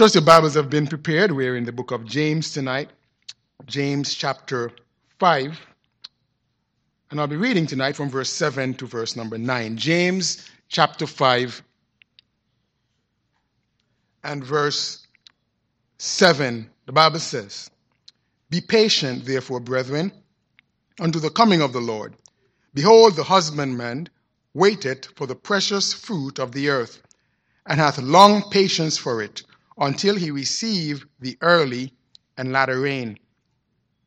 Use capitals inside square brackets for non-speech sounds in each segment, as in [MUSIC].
Trust your Bibles have been prepared. We're in the book of James tonight, James chapter 5. And I'll be reading tonight from verse 7 to verse number 9. James chapter 5 and verse 7. The Bible says, Be patient, therefore, brethren, unto the coming of the Lord. Behold, the husbandman waiteth for the precious fruit of the earth, and hath long patience for it until he receive the early and latter rain.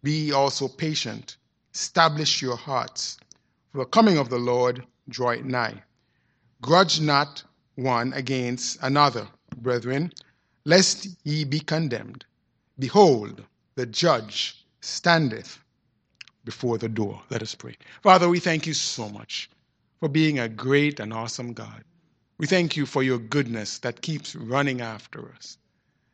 Be also patient, establish your hearts, for the coming of the Lord draweth nigh. Grudge not one against another, brethren, lest ye be condemned. Behold, the judge standeth before the door. Let us pray. Father, we thank you so much for being a great and awesome God. We thank you for your goodness that keeps running after us.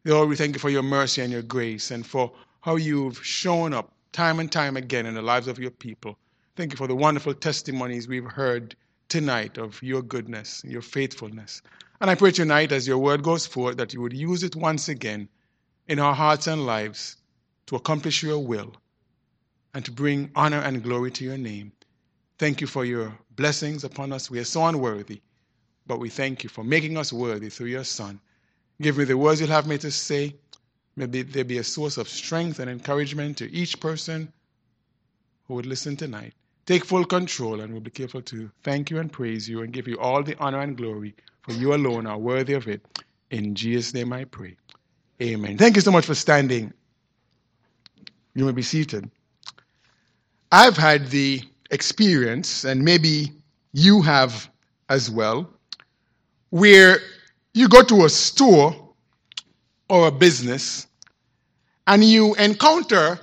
Lord, we thank you for your mercy and your grace and for how you've shown up time and time again in the lives of your people. Thank you for the wonderful testimonies we've heard tonight of your goodness, your faithfulness. And I pray tonight, as your word goes forth, that you would use it once again in our hearts and lives to accomplish your will and to bring honor and glory to your name. Thank you for your blessings upon us. We are so unworthy, but we thank you for making us worthy through your Son. Give me the words you'll have me to say. Maybe there be a source of strength and encouragement to each person who would listen tonight. Take full control and we'll be careful to thank you and praise you and give you all the honor and glory, for you alone are worthy of it. In Jesus' name I pray. Amen. Thank you so much for standing. You may be seated. I've had the experience, and maybe you have as well, where you go to a store or a business and you encounter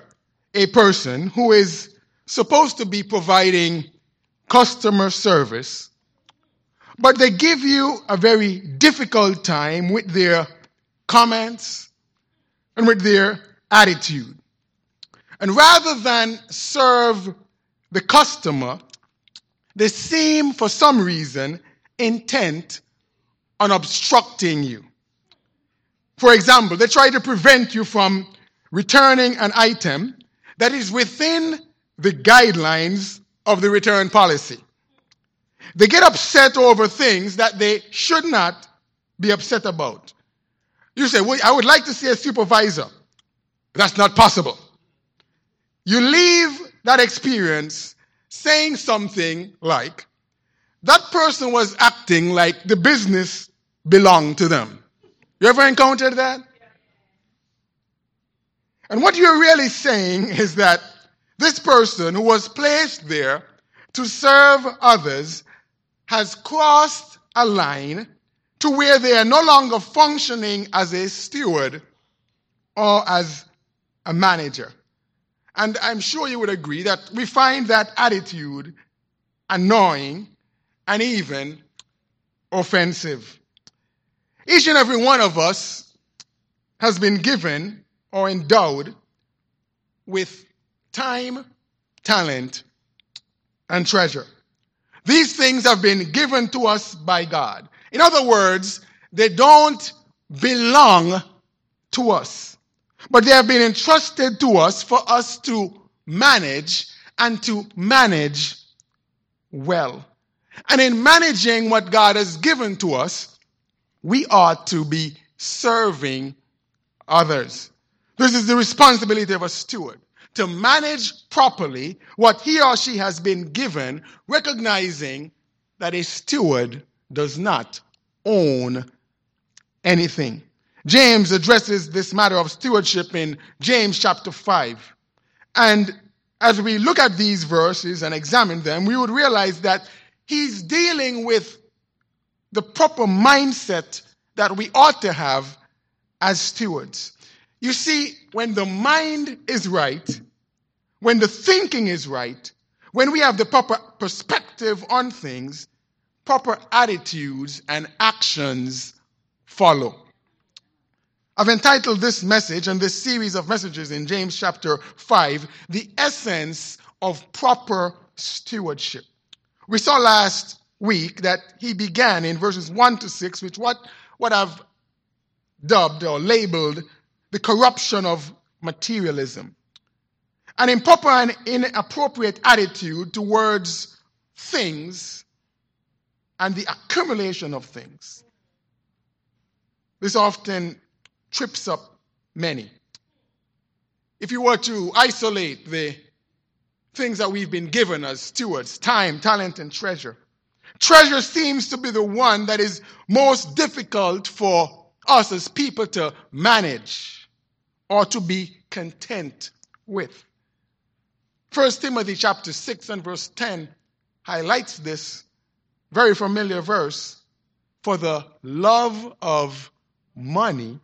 a person who is supposed to be providing customer service, but they give you a very difficult time with their comments and with their attitude. And rather than serve the customer, they seem, for some reason, intent on obstructing you. For example, they try to prevent you from returning an item that is within the guidelines of the return policy. They get upset over things that they should not be upset about. You say, well, I would like to see a supervisor. That's not possible. You leave that experience saying something like, that person was acting like the business belonged to them. You ever encountered that? And what you're really saying is that this person who was placed there to serve others has crossed a line to where they are no longer functioning as a steward or as a manager. And I'm sure you would agree that we find that attitude annoying and even offensive. Each and every one of us has been given or endowed with time, talent, and treasure. These things have been given to us by God. In other words, they don't belong to us, but they have been entrusted to us for us to manage and to manage well. And in managing what God has given to us, we ought to be serving others. This is the responsibility of a steward to manage properly what he or she has been given, recognizing that a steward does not own anything. James addresses this matter of stewardship in James chapter 5. And as we look at these verses and examine them, we would realize that he's dealing with the proper mindset that we ought to have as stewards. You see, when the mind is right, when the thinking is right, when we have the proper perspective on things, proper attitudes and actions follow. I've entitled this message and this series of messages in James chapter 5, The Essence of Proper Stewardship. We saw last week that he began in verses 1 to 6, which what, what I've dubbed or labeled the corruption of materialism. An improper and inappropriate attitude towards things and the accumulation of things. This often trips up many. If you were to isolate the things that we've been given as stewards time, talent, and treasure, treasure seems to be the one that is most difficult for us as people to manage or to be content with. 1 Timothy chapter 6 and verse 10 highlights this very familiar verse. For the love of money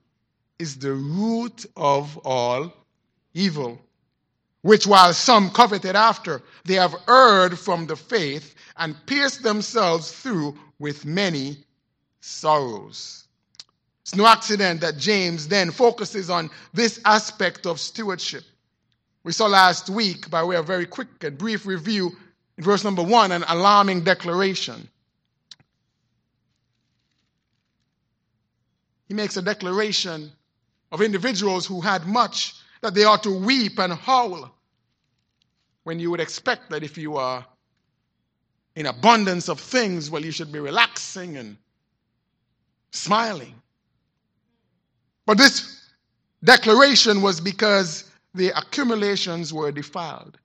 is the root of all evil, which while some coveted after, they have erred from the faith and pierced themselves through with many sorrows. It's no accident that James then focuses on this aspect of stewardship. We saw last week, by way of very quick and brief review, in verse number one, an alarming declaration. He makes a declaration of individuals who had much that they ought to weep and howl when you would expect that if you are in abundance of things, well, you should be relaxing and smiling. But this declaration was because the accumulations were defiled.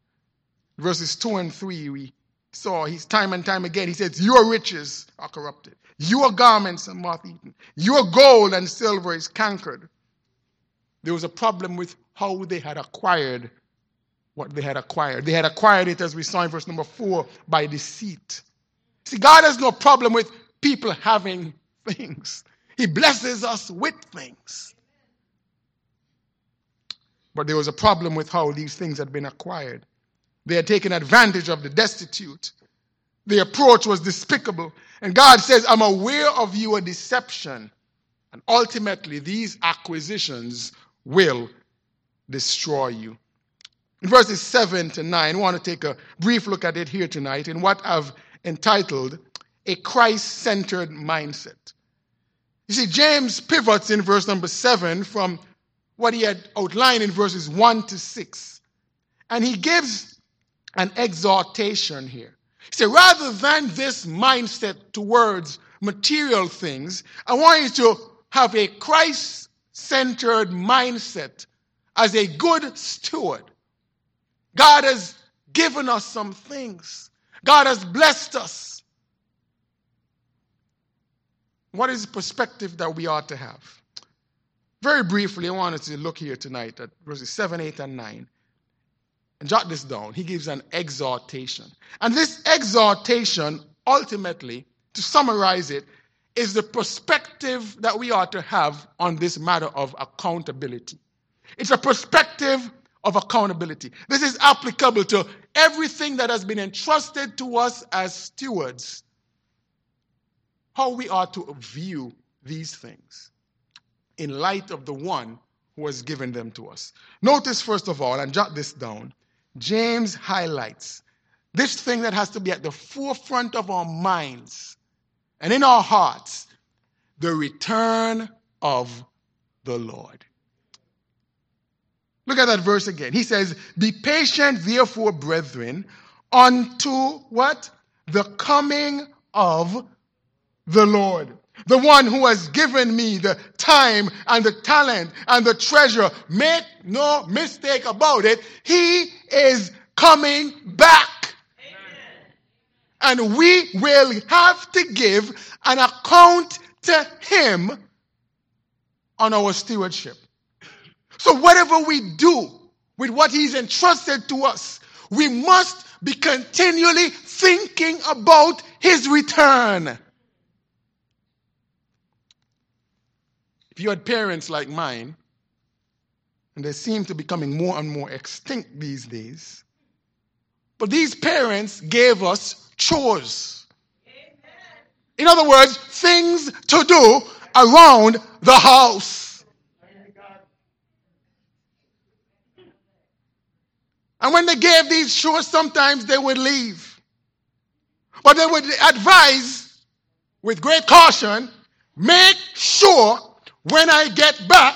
Verses 2 and 3, we saw he's time and time again, he says, Your riches are corrupted, your garments are moth eaten, your gold and silver is cankered. There was a problem with how they had acquired what they had acquired. They had acquired it, as we saw in verse number 4, by deceit. See, God has no problem with people having things, He blesses us with things. But there was a problem with how these things had been acquired. They had taken advantage of the destitute. The approach was despicable. And God says, I'm aware of your deception. And ultimately, these acquisitions will destroy you. In verses 7 to 9, I want to take a brief look at it here tonight in what I've entitled A Christ Centered Mindset. You see, James pivots in verse number 7 from what he had outlined in verses 1 to 6. And he gives an exhortation here. He said, rather than this mindset towards material things, I want you to have a Christ centered mindset as a good steward. God has given us some things, God has blessed us. What is the perspective that we ought to have? Very briefly, I wanted to look here tonight at verses 7, 8, and 9. And jot this down. He gives an exhortation. And this exhortation, ultimately, to summarize it, is the perspective that we ought to have on this matter of accountability. It's a perspective of accountability. This is applicable to everything that has been entrusted to us as stewards. How we are to view these things in light of the one who has given them to us. Notice, first of all, and jot this down, James highlights this thing that has to be at the forefront of our minds and in our hearts the return of the Lord. Look at that verse again. He says, Be patient, therefore, brethren, unto what? The coming of the Lord. The one who has given me the time and the talent and the treasure. Make no mistake about it. He is coming back. Amen. And we will have to give an account to him on our stewardship. So whatever we do with what he's entrusted to us, we must be continually thinking about his return. If you had parents like mine, and they seem to be becoming more and more extinct these days, but these parents gave us chores. In other words, things to do around the house. And when they gave these chores, sometimes they would leave. But they would advise with great caution make sure when I get back,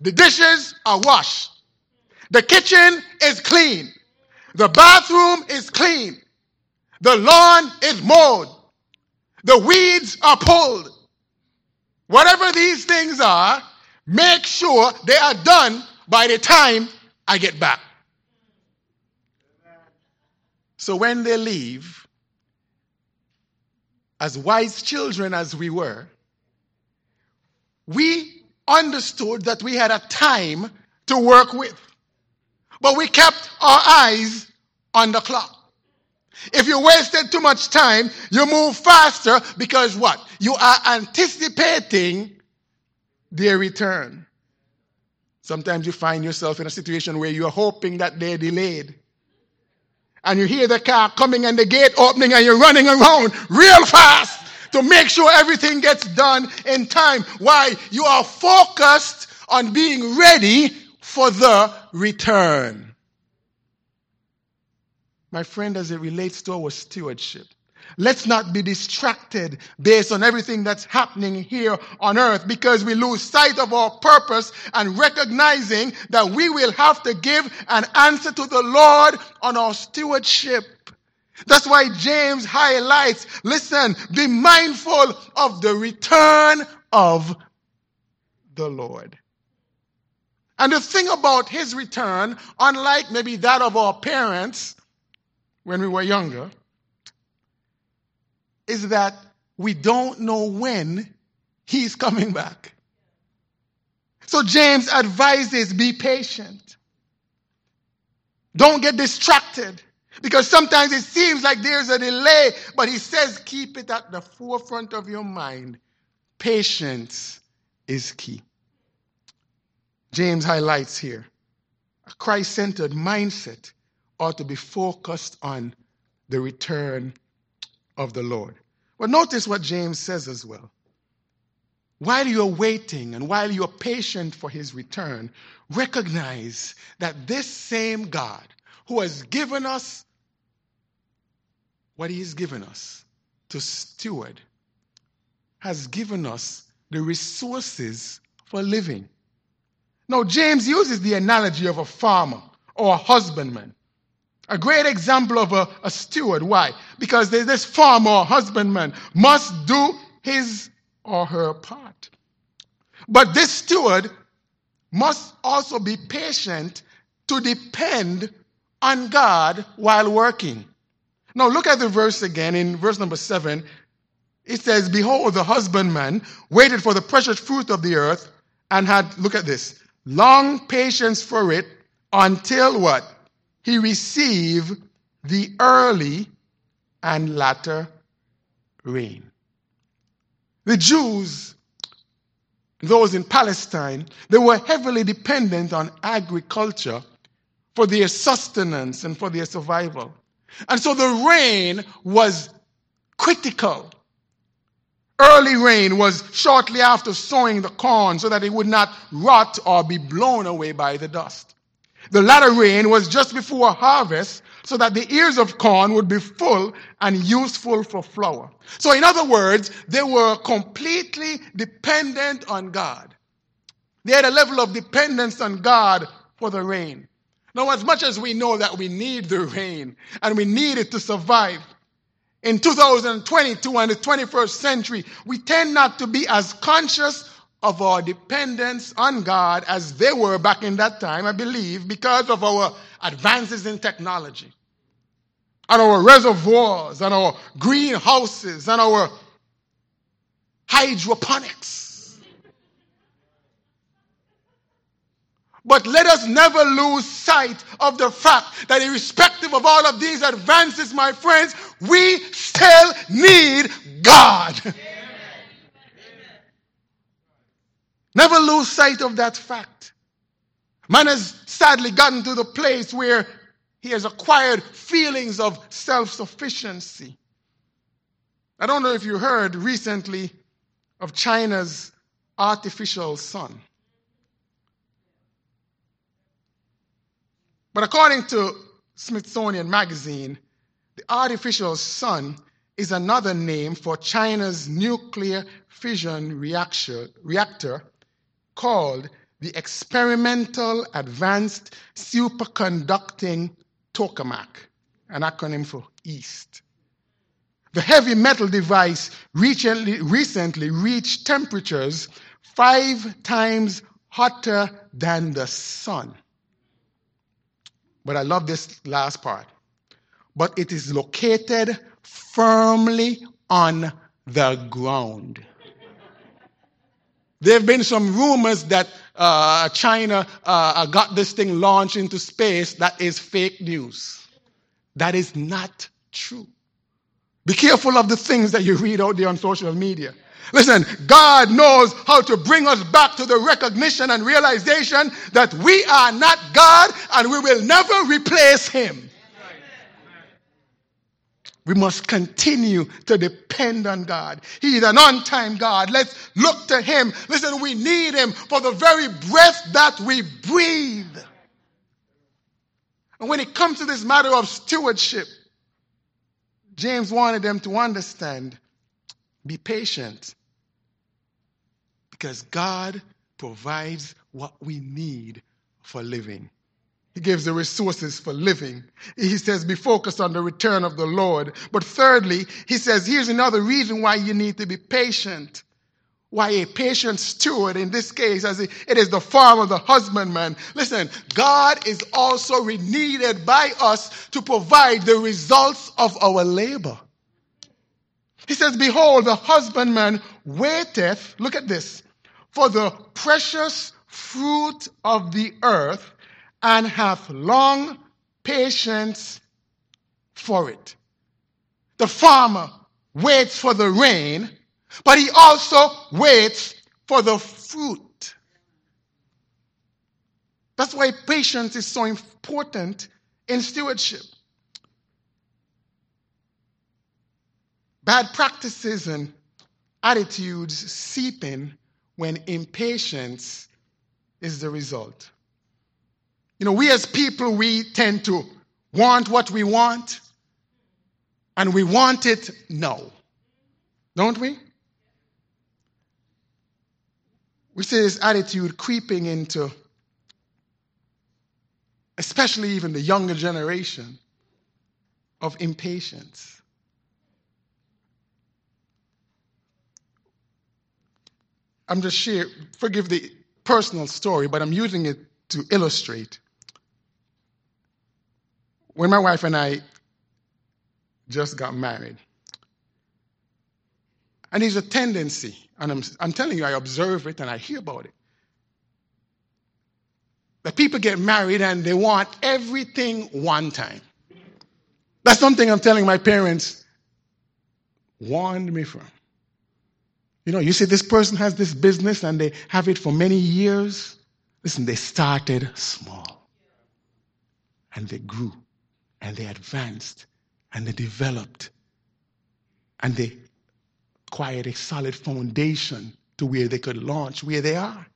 the dishes are washed. The kitchen is clean. The bathroom is clean. The lawn is mowed. The weeds are pulled. Whatever these things are, make sure they are done by the time I get back. So when they leave, as wise children as we were, we understood that we had a time to work with. But we kept our eyes on the clock. If you wasted too much time, you move faster because what? You are anticipating their return. Sometimes you find yourself in a situation where you're hoping that they're delayed. And you hear the car coming and the gate opening and you're running around real fast to make sure everything gets done in time. Why? You are focused on being ready for the return. My friend, as it relates to our stewardship, let's not be distracted based on everything that's happening here on earth because we lose sight of our purpose and recognizing that we will have to give an answer to the Lord on our stewardship. That's why James highlights, listen, be mindful of the return of the Lord. And the thing about his return, unlike maybe that of our parents when we were younger, is that we don't know when he's coming back. So James advises be patient. Don't get distracted. Because sometimes it seems like there's a delay, but he says keep it at the forefront of your mind. Patience is key. James highlights here a Christ centered mindset ought to be focused on the return of the Lord. But notice what James says as well. While you're waiting and while you're patient for his return, recognize that this same God who has given us what He has given us to steward, has given us the resources for living. Now, James uses the analogy of a farmer or a husbandman. A great example of a, a steward. Why? Because this farmer or husbandman must do his or her part. But this steward must also be patient to depend on God while working. Now look at the verse again in verse number seven. It says, Behold, the husbandman waited for the precious fruit of the earth and had, look at this, long patience for it until what? He received the early and latter rain. The Jews, those in Palestine, they were heavily dependent on agriculture for their sustenance and for their survival. And so the rain was critical. Early rain was shortly after sowing the corn so that it would not rot or be blown away by the dust. The latter rain was just before harvest so that the ears of corn would be full and useful for flour. So, in other words, they were completely dependent on God. They had a level of dependence on God for the rain. Now, as much as we know that we need the rain and we need it to survive, in 2022 and the 21st century, we tend not to be as conscious of our dependence on God as they were back in that time, I believe, because of our advances in technology and our reservoirs and our greenhouses and our hydroponics. But let us never lose sight of the fact that, irrespective of all of these advances, my friends, we still need God. [LAUGHS] Amen. Never lose sight of that fact. Man has sadly gotten to the place where he has acquired feelings of self sufficiency. I don't know if you heard recently of China's artificial sun. But according to Smithsonian Magazine, the artificial sun is another name for China's nuclear fission reactor, reactor called the Experimental Advanced Superconducting Tokamak, an acronym for EAST. The heavy metal device recently, recently reached temperatures five times hotter than the sun. But I love this last part. But it is located firmly on the ground. There have been some rumors that uh, China uh, got this thing launched into space. That is fake news. That is not true. Be careful of the things that you read out there on social media. Listen, God knows how to bring us back to the recognition and realization that we are not God and we will never replace Him. We must continue to depend on God. He's an on time God. Let's look to Him. Listen, we need Him for the very breath that we breathe. And when it comes to this matter of stewardship, James wanted them to understand be patient because God provides what we need for living. He gives the resources for living. He says, be focused on the return of the Lord. But thirdly, he says, here's another reason why you need to be patient why a patient steward in this case as it is the farmer the husbandman listen god is also needed by us to provide the results of our labor he says behold the husbandman waiteth look at this for the precious fruit of the earth and hath long patience for it the farmer waits for the rain but he also waits for the fruit. That's why patience is so important in stewardship. Bad practices and attitudes seep in when impatience is the result. You know, we as people, we tend to want what we want, and we want it now. Don't we? we see this attitude creeping into, especially even the younger generation, of impatience. I'm just sharing, forgive the personal story, but I'm using it to illustrate. When my wife and I just got married, and there's a tendency, and I'm, I'm telling you, I observe it and I hear about it. That people get married and they want everything one time. That's something I'm telling my parents warned me from. You know, you see, this person has this business and they have it for many years. Listen, they started small and they grew and they advanced and they developed and they acquired a solid foundation to where they could launch where they are.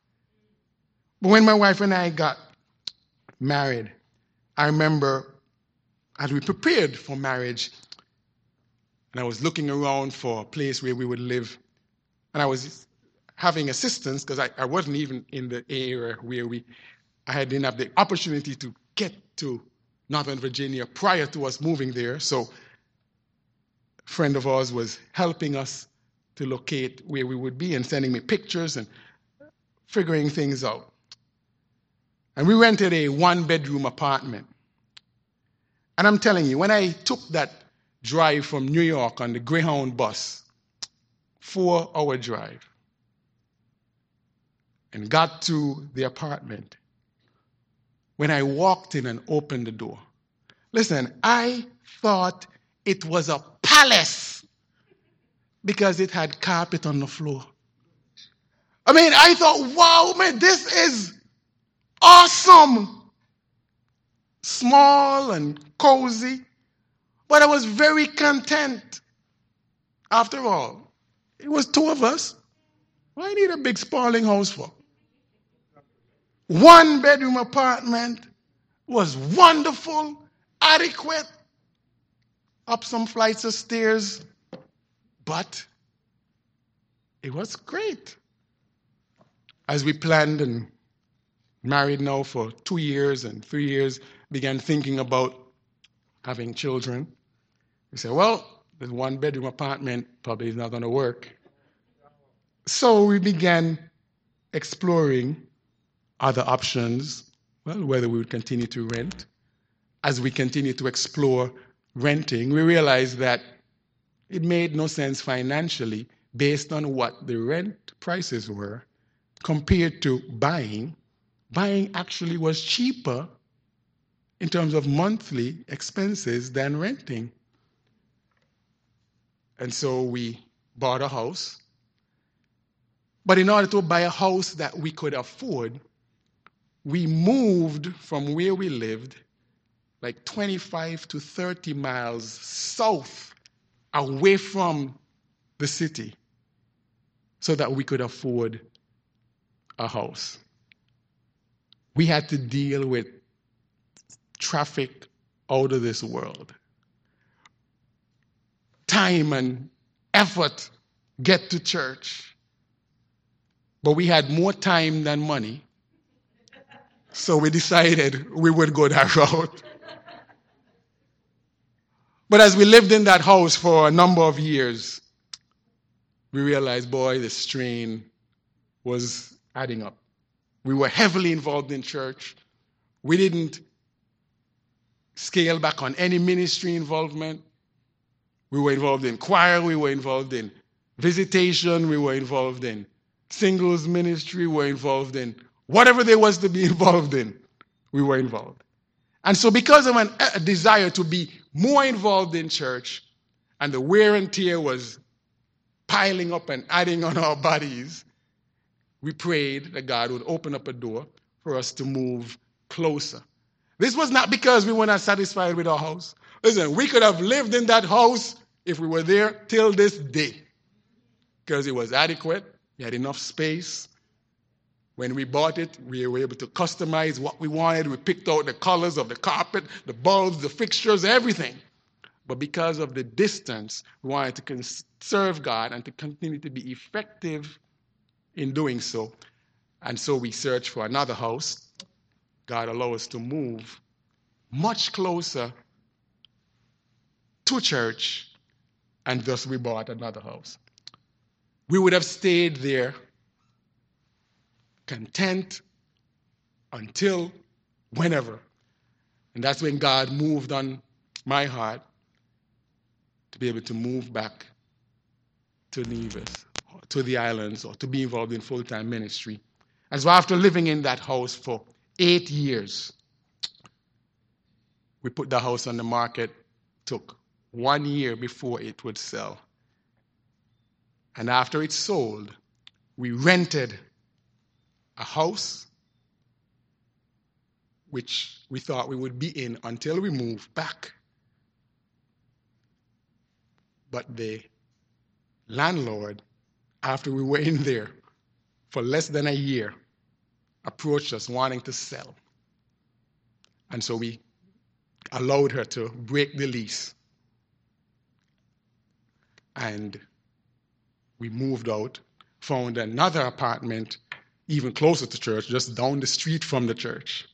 But when my wife and I got married, I remember as we prepared for marriage, and I was looking around for a place where we would live, and I was having assistance because I, I wasn't even in the area where we, I didn't have the opportunity to get to Northern Virginia prior to us moving there. So a friend of ours was helping us to locate where we would be and sending me pictures and figuring things out. And we rented a one bedroom apartment. And I'm telling you, when I took that drive from New York on the Greyhound bus, four hour drive, and got to the apartment, when I walked in and opened the door, listen, I thought it was a palace because it had carpet on the floor. I mean, I thought, wow, man, this is awesome. Small and cozy, but I was very content. After all, it was two of us. Why need a big sprawling house for? One bedroom apartment was wonderful, adequate. Up some flights of stairs, But it was great. As we planned and married now for two years and three years, began thinking about having children. We said, well, this one bedroom apartment probably is not going to work. So we began exploring other options, well, whether we would continue to rent. As we continue to explore renting, we realized that it made no sense financially based on what the rent prices were compared to buying. Buying actually was cheaper in terms of monthly expenses than renting. And so we bought a house. But in order to buy a house that we could afford, we moved from where we lived like 25 to 30 miles south away from the city so that we could afford a house. We had to deal with traffic out of this world. Time and effort get to church. But we had more time than money. So we decided we would go that [LAUGHS] route. But as we lived in that house for a number of years, we realized, boy, the strain was adding up. We were heavily involved in church. We didn't scale back on any ministry involvement. We were involved in choir, we were involved in visitation, we were involved in singles ministry, we were involved in whatever there was to be [LAUGHS] involved in, we were involved. And so, because of an, a desire to be more involved in church, and the wear and tear was piling up and adding on our bodies, we prayed that God would open up a door for us to move closer. This was not because we were not satisfied with our house. Listen, we could have lived in that house if we were there till this day because it was adequate, we had enough space. When we bought it, we were able to customize what we wanted. We picked out the colors of the carpet, the bulbs, the fixtures, everything. But because of the distance, we wanted to serve God and to continue to be effective in doing so. And so we searched for another house. God allowed us to move much closer to church, and thus we bought another house. We would have stayed there content until whenever. And that's when God moved on my heart to be able to move back to Nevis, to the islands, or to be involved in full time ministry. And so after living in that house for eight years, we put the house on the market, took one year before it would sell. And after it sold, we rented a house which we thought we would be in until we moved back. But the landlord, after we were in there for less than a year, approached us wanting to sell. And so we allowed her to break the lease. And we moved out, found another apartment even closer to church, just down the street from the church.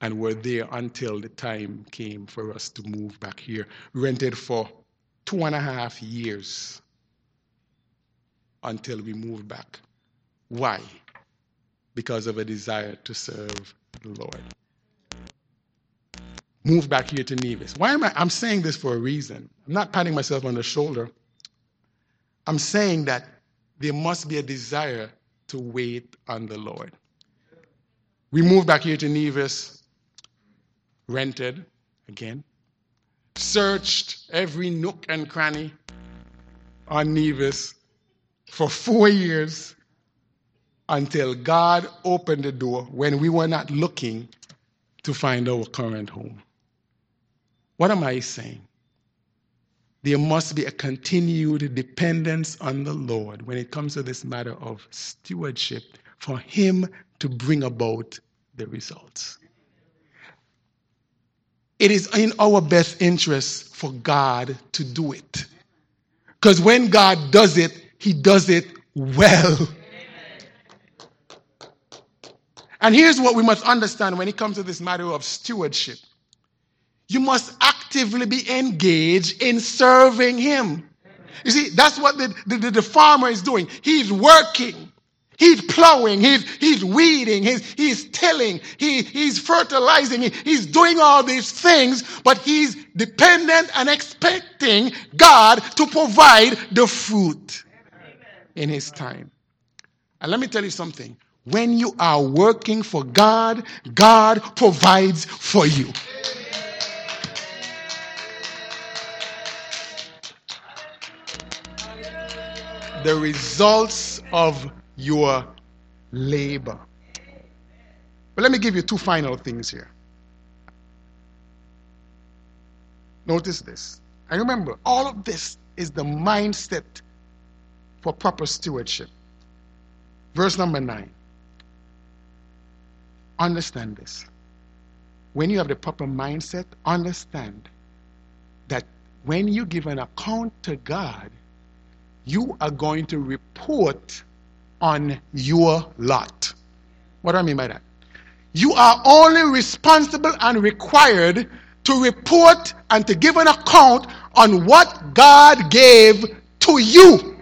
And were there until the time came for us to move back here. Rented for two and a half years until we moved back. Why? Because of a desire to serve the Lord. Move back here to Nevis. Why am I? I'm saying this for a reason. I'm not patting myself on the shoulder. I'm saying that there must be a desire to wait on the Lord. We moved back here to Nevis, rented again, searched every nook and cranny on Nevis for four years until God opened the door when we were not looking to find our current home. What am I saying? There must be a continued dependence on the Lord when it comes to this matter of stewardship for Him to bring about the results. It is in our best interest for God to do it. Because when God does it, He does it well. And here's what we must understand when it comes to this matter of stewardship you must actively be engaged in serving Him. You see, that's what the, the, the farmer is doing. He's working. He's plowing, he's, he's weeding, he's, he's tilling, he, he's fertilizing, he, he's doing all these things, but he's dependent and expecting God to provide the fruit in his time. And let me tell you something. When you are working for God, God provides for you. The results of your labor. But let me give you two final things here. Notice this. And remember, all of this is the mindset for proper stewardship. Verse number nine. Understand this. When you have the proper mindset, understand that when you give an account to God, you are going to report on your lot. What do I mean by that? You are only responsible and required to report and to give an account on what God gave to you,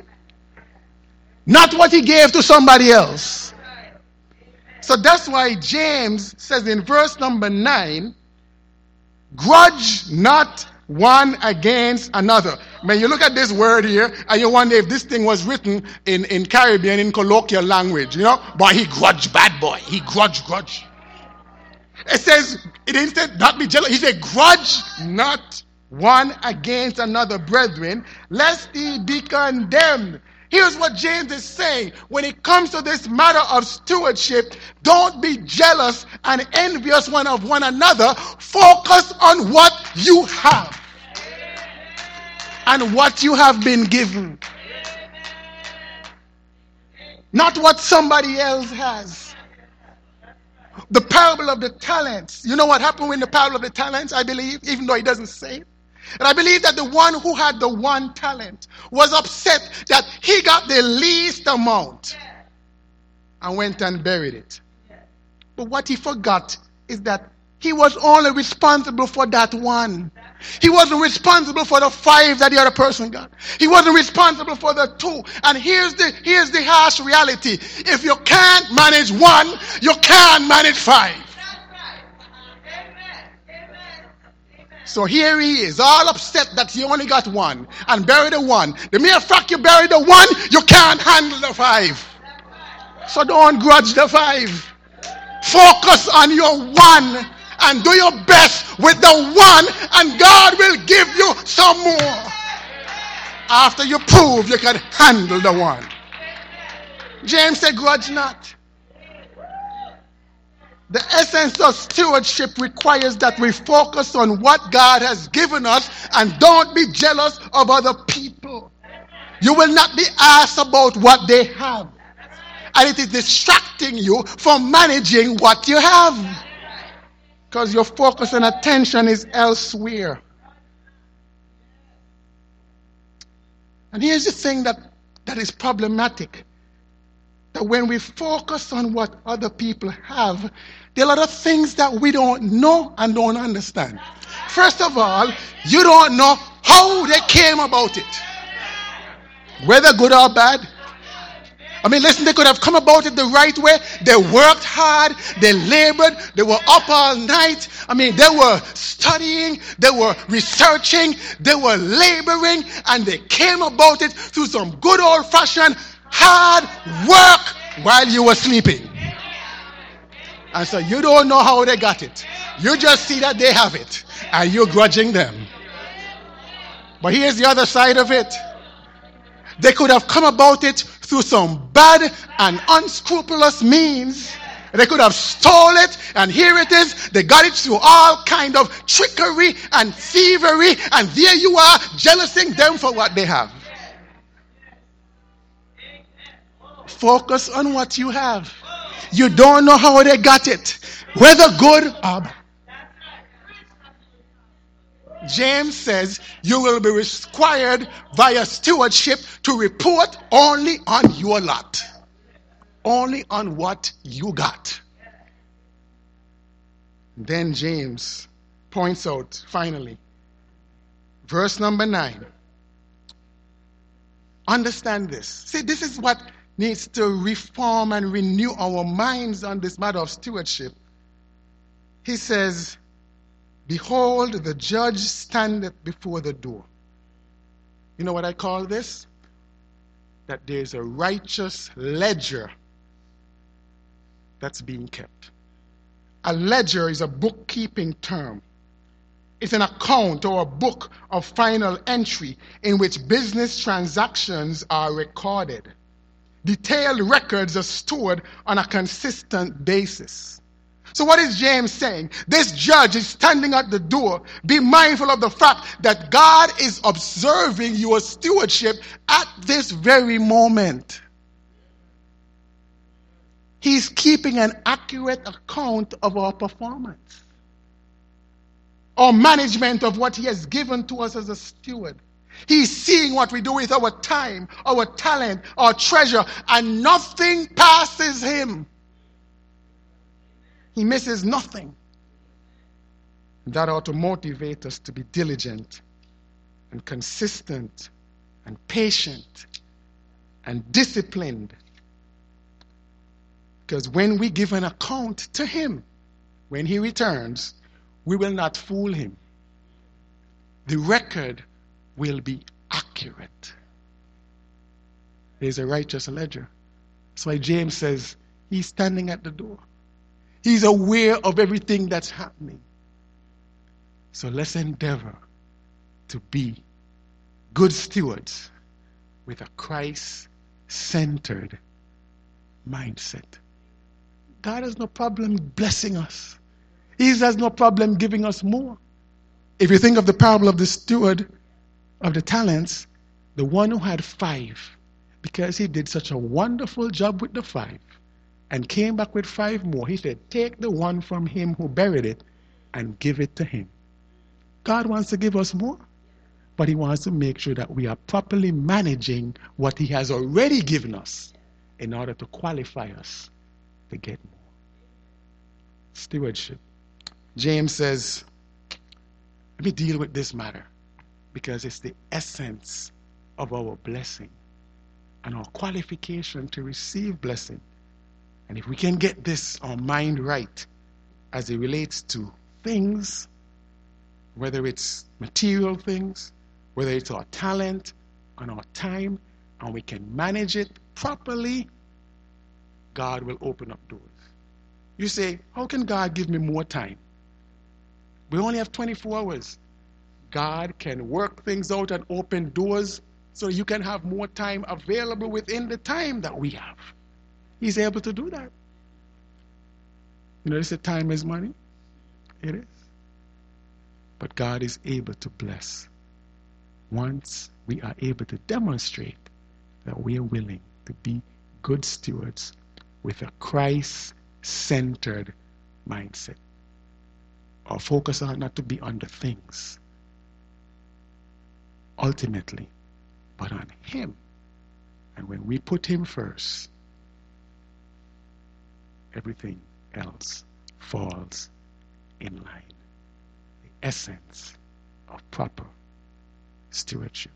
not what He gave to somebody else. So that's why James says in verse number 9 grudge not one against another. When you look at this word here, and you wonder if this thing was written in, in Caribbean, in colloquial language, you know? But he grudge, bad boy. He grudge, grudge. It says, it didn't say not be jealous. He said, grudge not one against another, brethren, lest he be condemned. Here's what James is saying. When it comes to this matter of stewardship, don't be jealous and envious one of one another. Focus on what you have and what you have been given. Not what somebody else has. The parable of the talents. You know what happened in the parable of the talents, I believe, even though it doesn't say it? And I believe that the one who had the one talent was upset that he got the least amount and went and buried it. But what he forgot is that he was only responsible for that one. He wasn't responsible for the five that the other person got. He wasn't responsible for the two. And here's the here's the harsh reality. If you can't manage one, you can't manage five. So here he is, all upset that he only got one and buried the one. The mere fact you buried the one, you can't handle the five. So don't grudge the five. Focus on your one and do your best with the one, and God will give you some more. After you prove you can handle the one. James said, Grudge not. The essence of stewardship requires that we focus on what God has given us and don't be jealous of other people. You will not be asked about what they have. And it is distracting you from managing what you have. Because your focus and attention is elsewhere. And here's the thing that, that is problematic that when we focus on what other people have, there are a lot of things that we don't know and don't understand. First of all, you don't know how they came about it, whether good or bad. I mean, listen, they could have come about it the right way. They worked hard, they labored, they were up all night. I mean, they were studying, they were researching, they were laboring, and they came about it through some good old fashioned hard work while you were sleeping. And so you don't know how they got it. You just see that they have it, and you're grudging them. But here's the other side of it. They could have come about it through some bad and unscrupulous means. They could have stole it, and here it is. They got it through all kind of trickery and thievery, and there you are, jealousing them for what they have. Focus on what you have. You don't know how they got it, whether good or bad. James says you will be required via stewardship to report only on your lot, only on what you got. Then James points out finally, verse number 9. Understand this. See, this is what needs to reform and renew our minds on this matter of stewardship. He says, Behold, the judge standeth before the door. You know what I call this? That there's a righteous ledger that's being kept. A ledger is a bookkeeping term. It's an account or a book of final entry in which business transactions are recorded. Detailed records are stored on a consistent basis. So, what is James saying? This judge is standing at the door. Be mindful of the fact that God is observing your stewardship at this very moment. He's keeping an accurate account of our performance or management of what He has given to us as a steward. He's seeing what we do with our time, our talent, our treasure, and nothing passes Him. He misses nothing. That ought to motivate us to be diligent and consistent and patient and disciplined. Because when we give an account to Him, when He returns, we will not fool Him. The record will be accurate. There's a righteous ledger. That's why James says he's standing at the door. He's aware of everything that's happening. So let's endeavor to be good stewards with a Christ centered mindset. God has no problem blessing us, He has no problem giving us more. If you think of the parable of the steward of the talents, the one who had five, because he did such a wonderful job with the five, and came back with five more. He said, Take the one from him who buried it and give it to him. God wants to give us more, but He wants to make sure that we are properly managing what He has already given us in order to qualify us to get more. Stewardship. James says, Let me deal with this matter because it's the essence of our blessing and our qualification to receive blessing. And if we can get this, our mind right, as it relates to things, whether it's material things, whether it's our talent and our time, and we can manage it properly, God will open up doors. You say, How can God give me more time? We only have 24 hours. God can work things out and open doors so you can have more time available within the time that we have. He's able to do that. You they say time is money. It is. But God is able to bless once we are able to demonstrate that we are willing to be good stewards with a Christ centered mindset. Our focus ought not to be on the things, ultimately, but on Him. And when we put Him first, everything else falls in line. The essence of proper stewardship.